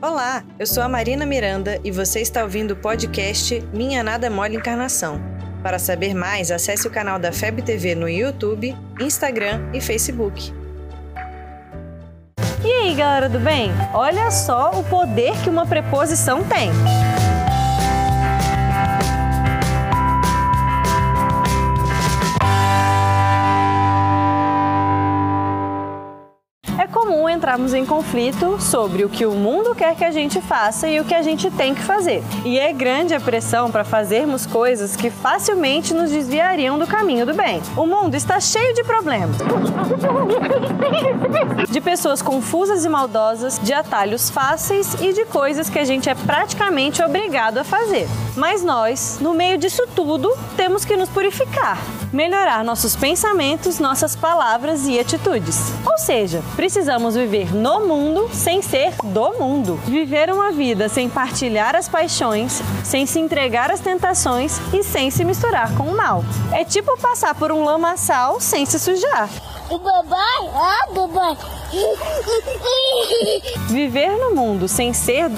Olá, eu sou a Marina Miranda e você está ouvindo o podcast Minha Nada Mole Encarnação. Para saber mais, acesse o canal da FEB TV no YouTube, Instagram e Facebook. E aí, galera do bem? Olha só o poder que uma preposição tem. Entrarmos em conflito sobre o que o mundo quer que a gente faça e o que a gente tem que fazer. E é grande a pressão para fazermos coisas que facilmente nos desviariam do caminho do bem. O mundo está cheio de problemas. De pessoas confusas e maldosas, de atalhos fáceis e de coisas que a gente é praticamente obrigado a fazer. Mas nós, no meio disso tudo, temos que nos purificar, melhorar nossos pensamentos, nossas palavras e atitudes. Ou seja, precisamos viver no mundo sem ser do mundo. Viver uma vida sem partilhar as paixões, sem se entregar às tentações e sem se misturar com o mal. É tipo passar por um lamaçal sem se sujar. Babai, ah, babai. Viver no mundo sem ser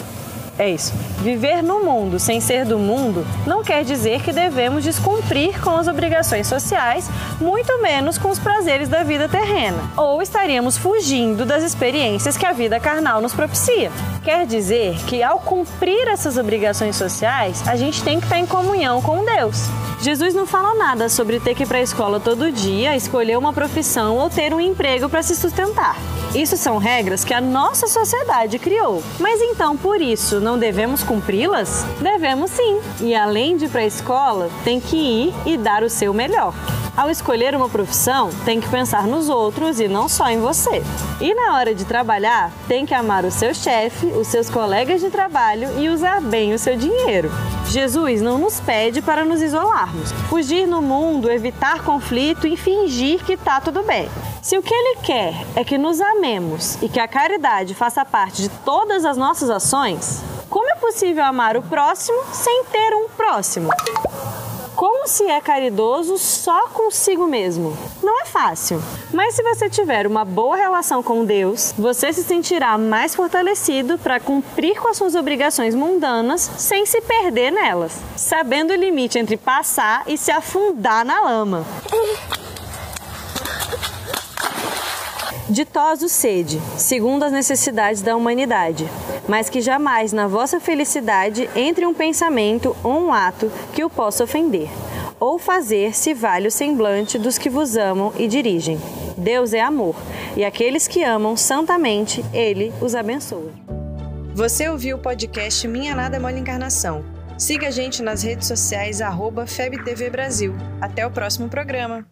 é isso. Viver no mundo sem ser do mundo não quer dizer que devemos descumprir com as obrigações sociais, muito menos com os prazeres da vida terrena. Ou estaríamos fugindo das experiências que a vida carnal nos propicia. Quer dizer que ao cumprir essas obrigações sociais, a gente tem que estar em comunhão com Deus. Jesus não fala nada sobre ter que ir para a escola todo dia, escolher uma profissão ou ter um emprego para se sustentar. Isso são regras que a nossa sociedade criou. Mas então, por isso, não devemos cumpri-las? Devemos sim. E além de ir para a escola, tem que ir e dar o seu melhor. Ao escolher uma profissão, tem que pensar nos outros e não só em você. E na hora de trabalhar, tem que amar o seu chefe, os seus colegas de trabalho e usar bem o seu dinheiro. Jesus não nos pede para nos isolarmos, fugir no mundo, evitar conflito e fingir que está tudo bem. Se o que ele quer é que nos amemos e que a caridade faça parte de todas as nossas ações, como é possível amar o próximo sem ter um próximo? Como se é caridoso só consigo mesmo? Não é fácil. Mas se você tiver uma boa relação com Deus, você se sentirá mais fortalecido para cumprir com as suas obrigações mundanas sem se perder nelas, sabendo o limite entre passar e se afundar na lama. Ditosos sede, segundo as necessidades da humanidade, mas que jamais na vossa felicidade entre um pensamento ou um ato que o possa ofender, ou fazer se vale o semblante dos que vos amam e dirigem. Deus é amor, e aqueles que amam santamente, Ele os abençoa. Você ouviu o podcast Minha Nada é Mole Encarnação. Siga a gente nas redes sociais, arroba FebTV Brasil. Até o próximo programa.